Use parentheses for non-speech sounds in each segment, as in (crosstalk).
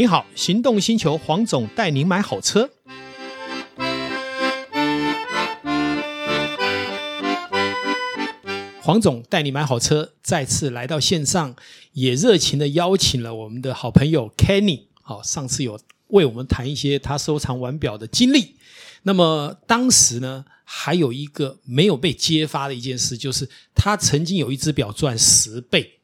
您好，行动星球黄总带您买好车。黄总带你买好车，再次来到线上，也热情的邀请了我们的好朋友 Kenny。好，上次有为我们谈一些他收藏腕表的经历。那么当时呢，还有一个没有被揭发的一件事，就是他曾经有一只表赚十倍。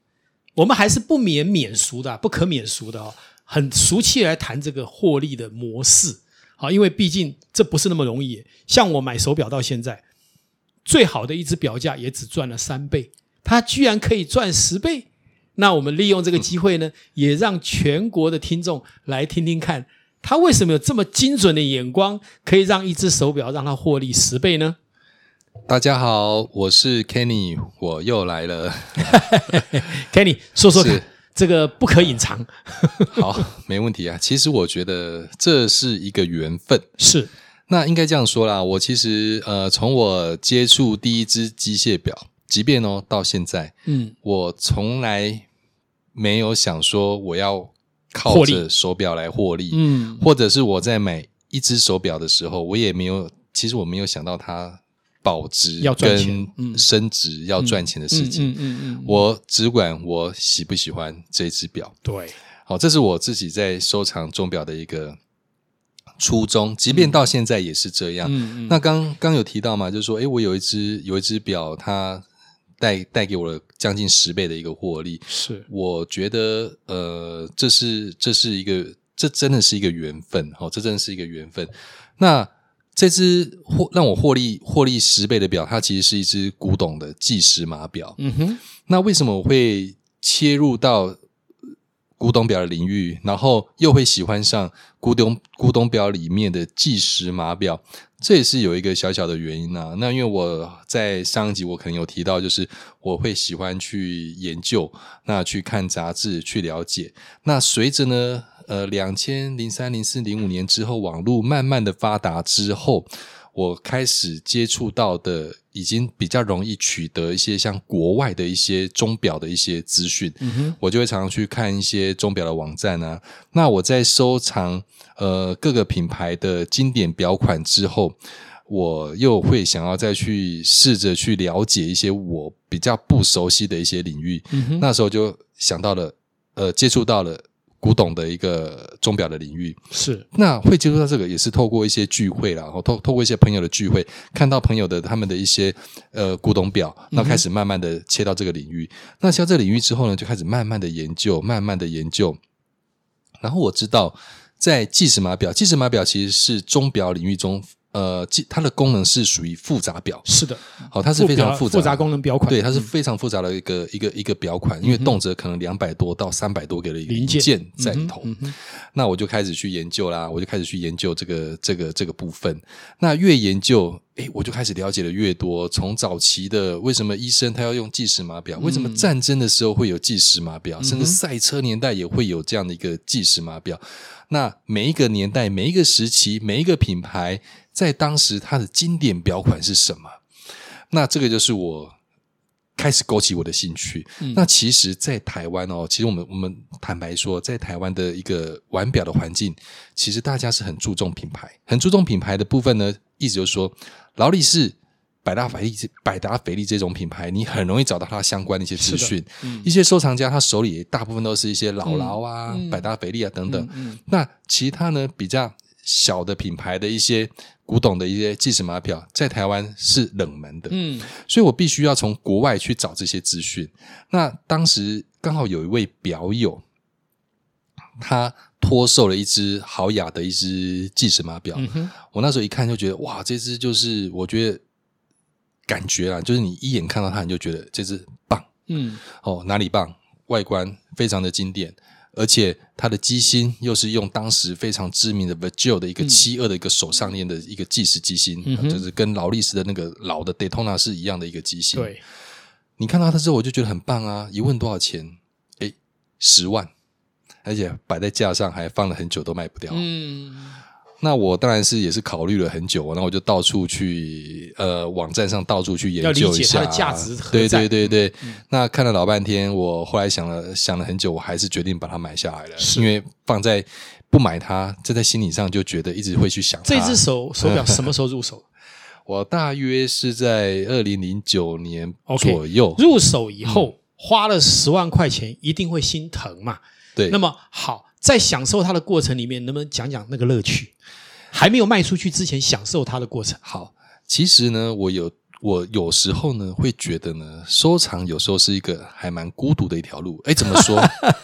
我们还是不免免俗的，不可免俗的哦。很俗气来谈这个获利的模式，好，因为毕竟这不是那么容易。像我买手表到现在，最好的一只表价也只赚了三倍，它居然可以赚十倍。那我们利用这个机会呢，也让全国的听众来听听看，他为什么有这么精准的眼光，可以让一只手表让它获利十倍呢？大家好，我是 Kenny，我又来了。(laughs) Kenny，说说看。这个不可隐藏，(laughs) 好，没问题啊。其实我觉得这是一个缘分，是。那应该这样说啦。我其实呃，从我接触第一只机械表，即便哦到现在，嗯，我从来没有想说我要靠着手表来获利，嗯，或者是我在买一只手表的时候，我也没有，其实我没有想到它。保值跟升值要赚钱的事情，嗯嗯，嗯，我只管我喜不喜欢这只表。对，好，这是我自己在收藏钟表的一个初衷，即便到现在也是这样。嗯嗯，那刚刚有提到嘛，就是说，诶，我有一只有一只表，它带带给我了将近十倍的一个获利。是，我觉得，呃，这是这是一个，这真的是一个缘分。好，这真的是一个缘分。那。这只获让我获利获利十倍的表，它其实是一只古董的计时码表。嗯哼，那为什么我会切入到古董表的领域，然后又会喜欢上古董古董表里面的计时码表？这也是有一个小小的原因啊。那因为我在上一集我可能有提到，就是我会喜欢去研究，那去看杂志去了解。那随着呢，呃，两千零三、零四、零五年之后，网络慢慢的发达之后，我开始接触到的，已经比较容易取得一些像国外的一些钟表的一些资讯。嗯哼，我就会常常去看一些钟表的网站啊。那我在收藏呃各个品牌的经典表款之后，我又会想要再去试着去了解一些我比较不熟悉的一些领域。嗯哼，那时候就想到了，呃，接触到了。古董的一个钟表的领域是，那会接触到这个也是透过一些聚会啦，然后透透过一些朋友的聚会，看到朋友的他们的一些呃古董表，那开始慢慢的切到这个领域。嗯、那切到这个领域之后呢，就开始慢慢的研究，慢慢的研究。然后我知道，在计时码表，计时码表其实是钟表领域中。呃，它的功能是属于复杂表，是的，好，它是非常复杂复杂功能表款，对，它是非常复杂的一个、嗯、一个一个表款，因为动辄可能两百多到三百多个的零件在里头。嗯嗯、那我就开始去研究啦，我就开始去研究这个这个这个部分。那越研究，诶，我就开始了解的越多。从早期的为什么医生他要用计时码表，为什么战争的时候会有计时码表，嗯、甚至赛车年代也会有这样的一个计时码表。那每一个年代、每一个时期、每一个品牌，在当时它的经典表款是什么？那这个就是我开始勾起我的兴趣。嗯、那其实，在台湾哦，其实我们我们坦白说，在台湾的一个玩表的环境，其实大家是很注重品牌，很注重品牌的部分呢。意思就是说，劳力士。百达翡丽、百达翡丽这种品牌，你很容易找到它相关的一些资讯。嗯、一些收藏家他手里大部分都是一些老劳啊、嗯、百达翡丽啊等等。那其他呢，比较小的品牌的一些古董的一些计时码表，在台湾是冷门的。嗯，所以我必须要从国外去找这些资讯。那当时刚好有一位表友，他托售了一只豪雅的一只计时码表。嗯、我那时候一看就觉得，哇，这只就是我觉得。感觉啊，就是你一眼看到它，你就觉得这只棒，嗯，哦，哪里棒？外观非常的经典，而且它的机芯又是用当时非常知名的 Virgil 的一个七二的一个手上链的一个计时机芯，就是跟劳力士的那个老的 Daytona 是一样的一个机芯。对，你看到它之后，我就觉得很棒啊！一问多少钱？哎，十万，而且摆在架上还放了很久都卖不掉。嗯，那我当然是也是考虑了很久，然后我就到处去呃网站上到处去研究一下，它的价值对对对对。嗯、那看了老半天，我后来想了想了很久，我还是决定把它买下来了，是因为放在不买它，这在心理上就觉得一直会去想。这只手 (laughs) 手表什么时候入手？(laughs) 我大约是在二零零九年左右、okay, 入手以后，嗯、花了十万块钱，一定会心疼嘛？对。那么好。在享受它的过程里面，能不能讲讲那个乐趣？还没有卖出去之前，享受它的过程。好，其实呢，我有我有时候呢，会觉得呢，收藏有时候是一个还蛮孤独的一条路。哎，怎么说？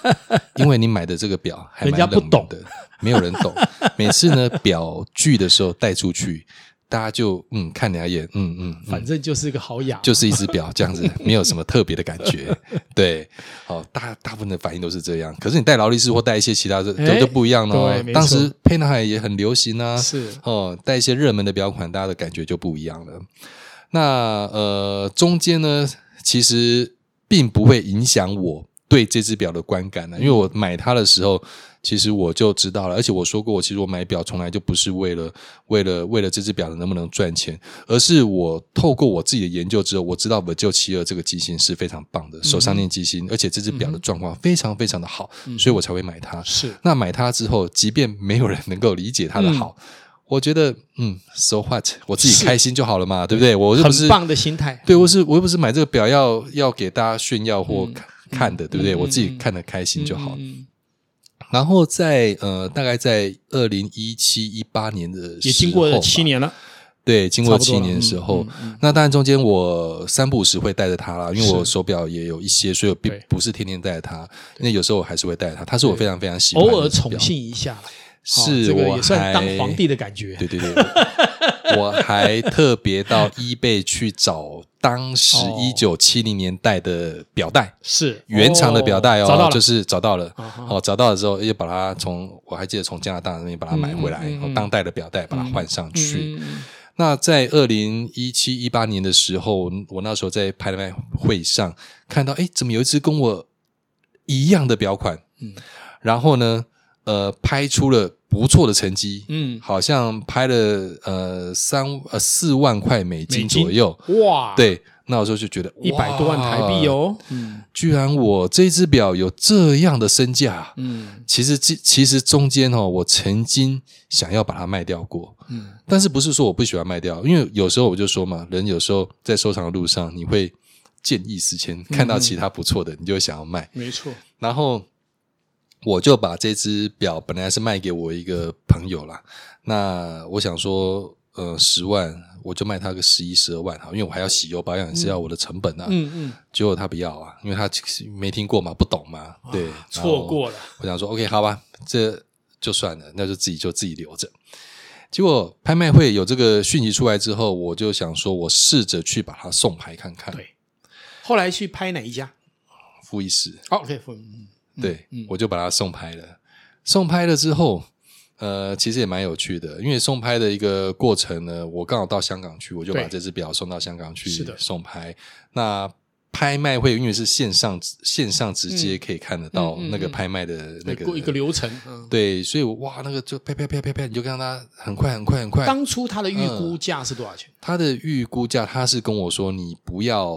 (laughs) 因为你买的这个表还蛮冷，人家不懂的，没有人懂。每次呢，表具的时候带出去。大家就嗯看两眼，嗯嗯，反正就是一个好雅，就是一只表这样子，(laughs) 没有什么特别的感觉。对，好，大大部分的反应都是这样。可是你戴劳力士或戴一些其他的，就就不一样了。当时沛纳海也很流行啊，是哦，戴一些热门的表款，大家的感觉就不一样了。那呃，中间呢，其实并不会影响我对这只表的观感呢，因为我买它的时候。其实我就知道了，而且我说过，我其实我买表从来就不是为了为了为了这只表能不能赚钱，而是我透过我自己的研究之后，我知道 Virgil 72这个机芯是非常棒的手上链机芯，而且这只表的状况非常非常的好，所以我才会买它。是。那买它之后，即便没有人能够理解它的好，我觉得嗯，so what，我自己开心就好了嘛，对不对？我又不是很棒的心态，对，我是我又不是买这个表要要给大家炫耀或看的，对不对？我自己看的开心就好。然后在呃，大概在二零一七一八年的时候，也经过了七年了。对，经过七年的时候，嗯嗯、那当然中间我三不五时会带着它啦，因为我手表也有一些，所以我并不是天天带着它。那有时候我还是会带着它，它是我非常非常喜欢的，偶尔宠幸一下。是，这个也算当皇帝的感觉。对对对，(laughs) 我还特别到 eBay 去找当时一九七零年代的表带，是原厂的表带哦，找到了，就是找到了。哦，找到了之后，又把它从我还记得从加拿大那边把它买回来，当代的表带把它换上去。那在二零一七一八年的时候，我那时候在拍卖会上看到，哎，怎么有一只跟我一样的表款？嗯，然后呢？呃，拍出了不错的成绩，嗯，好像拍了呃三呃四万块美金左右，哇，对，那我时候就觉得一百多万台币哦，嗯，居然我这只表有这样的身价，嗯，其实其其实中间哦，我曾经想要把它卖掉过，嗯，但是不是说我不喜欢卖掉，因为有时候我就说嘛，人有时候在收藏的路上，你会见异思迁，看到其他不错的，你就会想要卖，没错，然后。我就把这只表本来是卖给我一个朋友啦，那我想说，呃，十万我就卖他个十一十二万哈，因为我还要洗油保养，是要我的成本啊。嗯嗯。结果他不要啊，因为他没听过嘛，不懂嘛，对，错过了。我想说，OK，好吧，这就算了，那就自己就自己留着。结果拍卖会有这个讯息出来之后，我就想说，我试着去把它送拍看看。对。后来去拍哪一家？富艺斯。OK，对，我就把它送拍了。送拍了之后，呃，其实也蛮有趣的，因为送拍的一个过程呢，我刚好到香港去，我就把这只表送到香港去送拍。那拍卖会因为是线上，线上直接可以看得到那个拍卖的那个、一个流程。嗯、对，所以哇，那个就啪啪啪啪啪，你就看它很快很快很快。当初它的预估价是多少钱？它、嗯、的预估价，他是跟我说，你不要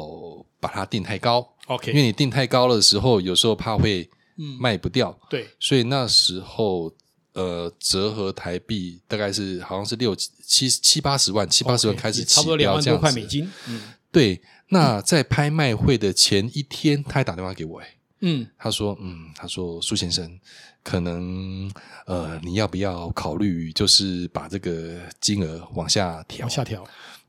把它定太高，OK，因为你定太高的时候，有时候怕会。嗯，卖不掉，对，所以那时候呃，折合台币大概是好像是六七七八十万，七八十万开始起，差不多两万多块美金。嗯，对。那在拍卖会的前一天，他还打电话给我，诶嗯，他说，嗯，他说苏先生，可能呃，你要不要考虑，就是把这个金额往下调，往下调。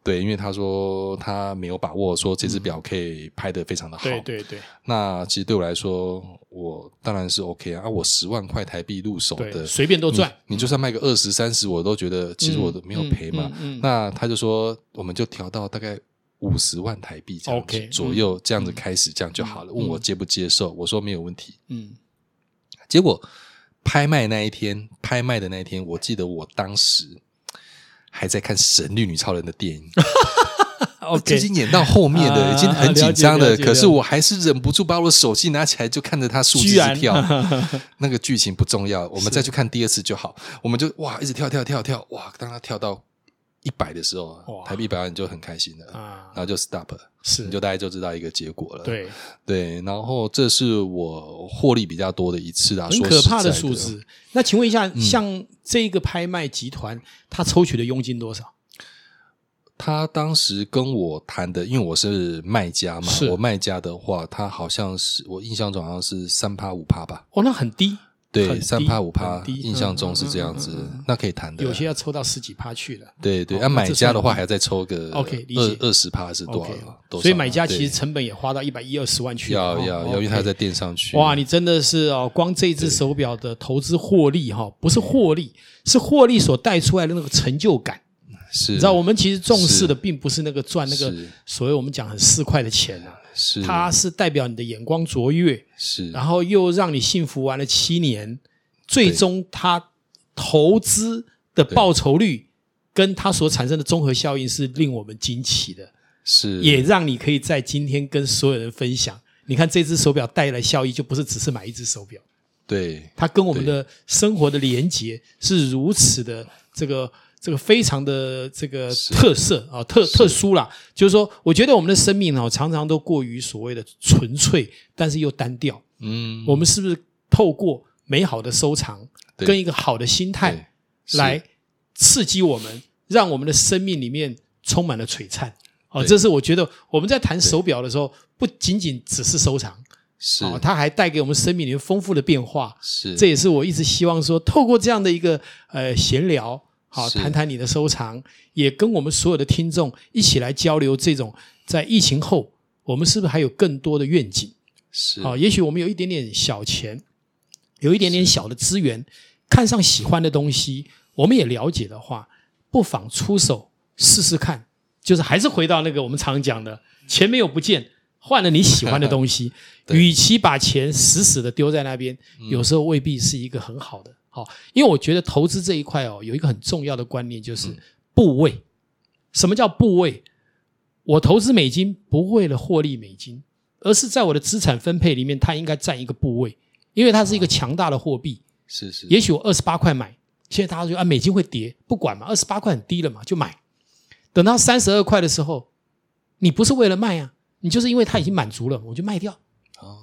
对，因为他说他没有把握，说这只表可以拍得非常的好。对对对。那其实对我来说，我当然是 OK 啊。啊，我十万块台币入手的，随便都赚。你就算卖个二十三十，我都觉得其实我都没有赔嘛。那他就说，我们就调到大概五十万台币这样子左右，这样子开始，这样就好了。问我接不接受？我说没有问题。嗯。结果拍卖那一天，拍卖的那一天，我记得我当时。还在看《神力女超人》的电影。(laughs) 已经演到后面的，已经很紧张的，可是我还是忍不住把我的手机拿起来，就看着它数字跳。(laughs) 那个剧情不重要，我们再去看第二次就好。我们就哇，一直跳跳跳跳，哇！当它跳到一百的时候，台币一百万你就很开心了，然后就 stop，是你就大概就知道一个结果了。对对，然后这是我获利比较多的一次啊，很可怕的数字。那请问一下，像这个拍卖集团，他抽取的佣金多少？他当时跟我谈的，因为我是卖家嘛，我卖家的话，他好像是我印象中好像是三趴五趴吧。哦，那很低。对，三趴五趴，印象中是这样子，那可以谈的。有些要抽到十几趴去了。对对，那买家的话还要再抽个 OK，二二十趴是多少？所以买家其实成本也花到一百一二十万去。要要要，因为他在垫上去。哇，你真的是哦，光这只手表的投资获利哈，不是获利，是获利所带出来的那个成就感。是，你知道我们其实重视的并不是那个赚那个所谓我们讲很市侩的钱啊，是，它是代表你的眼光卓越，是，然后又让你幸福玩了七年，最终它投资的报酬率跟它所产生的综合效应是令我们惊奇的，是，也让你可以在今天跟所有人分享。你看这只手表带来效益，就不是只是买一只手表，对，它跟我们的生活的连结是如此的这个。这个非常的这个特色啊，特特殊啦，就是说，我觉得我们的生命哦，常常都过于所谓的纯粹，但是又单调。嗯，我们是不是透过美好的收藏跟一个好的心态来刺激我们，让我们的生命里面充满了璀璨？哦，这是我觉得我们在谈手表的时候，不仅仅只是收藏，是。哦，它还带给我们生命里面丰富的变化。是，这也是我一直希望说，透过这样的一个呃闲聊。好，谈谈你的收藏，也跟我们所有的听众一起来交流。这种在疫情后，我们是不是还有更多的愿景？是，好，也许我们有一点点小钱，有一点点小的资源，看上喜欢的东西，我们也了解的话，不妨出手试试看。就是还是回到那个我们常讲的，钱没有不见，换了你喜欢的东西。(laughs) 与其把钱死死的丢在那边，有时候未必是一个很好的。好，因为我觉得投资这一块哦，有一个很重要的观念，就是部位。什么叫部位？我投资美金不为了获利美金，而是在我的资产分配里面，它应该占一个部位，因为它是一个强大的货币。是是。也许我二十八块买，现在大家说啊，美金会跌，不管嘛，二十八块很低了嘛，就买。等到三十二块的时候，你不是为了卖啊，你就是因为它已经满足了，我就卖掉。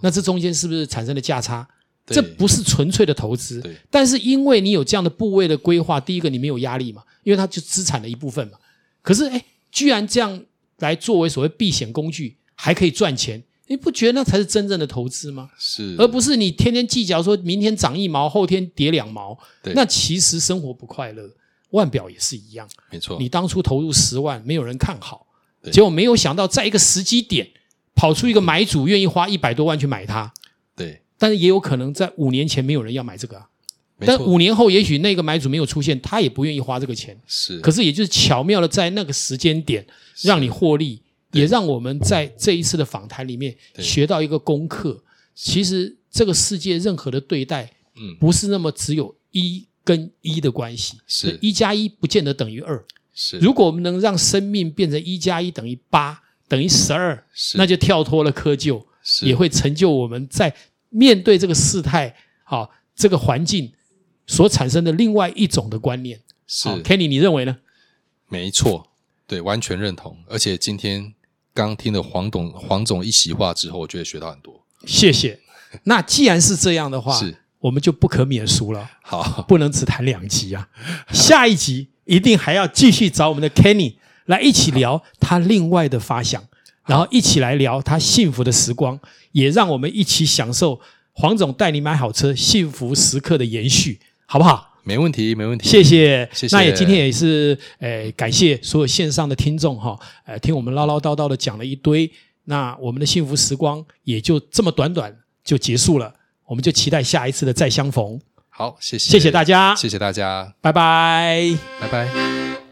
那这中间是不是产生了价差？这不是纯粹的投资，但是因为你有这样的部位的规划，第一个你没有压力嘛，因为它就资产的一部分嘛。可是哎，居然这样来作为所谓避险工具，还可以赚钱，你不觉得那才是真正的投资吗？是，而不是你天天计较说明天涨一毛，后天跌两毛，那其实生活不快乐。腕表也是一样，没错，你当初投入十万，没有人看好，结果没有想到在一个时机点跑出一个买主，愿意花一百多万去买它。对。但是也有可能在五年前没有人要买这个啊，但五年后也许那个买主没有出现，他也不愿意花这个钱。是，可是也就是巧妙的在那个时间点让你获利，也让我们在这一次的访谈里面学到一个功课。其实这个世界任何的对待，嗯，不是那么只有一跟一的关系，是一加一不见得等于二。是，如果我们能让生命变成一加一等于八，等于十二，那就跳脱了窠臼，也会成就我们在。面对这个事态，好，这个环境所产生的另外一种的观念，是 Kenny，你认为呢？没错，对，完全认同。而且今天刚听了黄董黄总一席话之后，我觉得学到很多。谢谢。(laughs) 那既然是这样的话，是，我们就不可免俗了。好，不能只谈两集啊，下一集一定还要继续找我们的 Kenny 来一起聊他另外的发想。然后一起来聊他幸福的时光，也让我们一起享受黄总带你买好车幸福时刻的延续，好不好？没问题，没问题。谢谢，谢谢。那也今天也是，呃，感谢所有线上的听众哈，呃，听我们唠唠叨叨的讲了一堆，那我们的幸福时光也就这么短短就结束了，我们就期待下一次的再相逢。好，谢谢，谢谢大家，谢谢大家，拜拜，拜拜。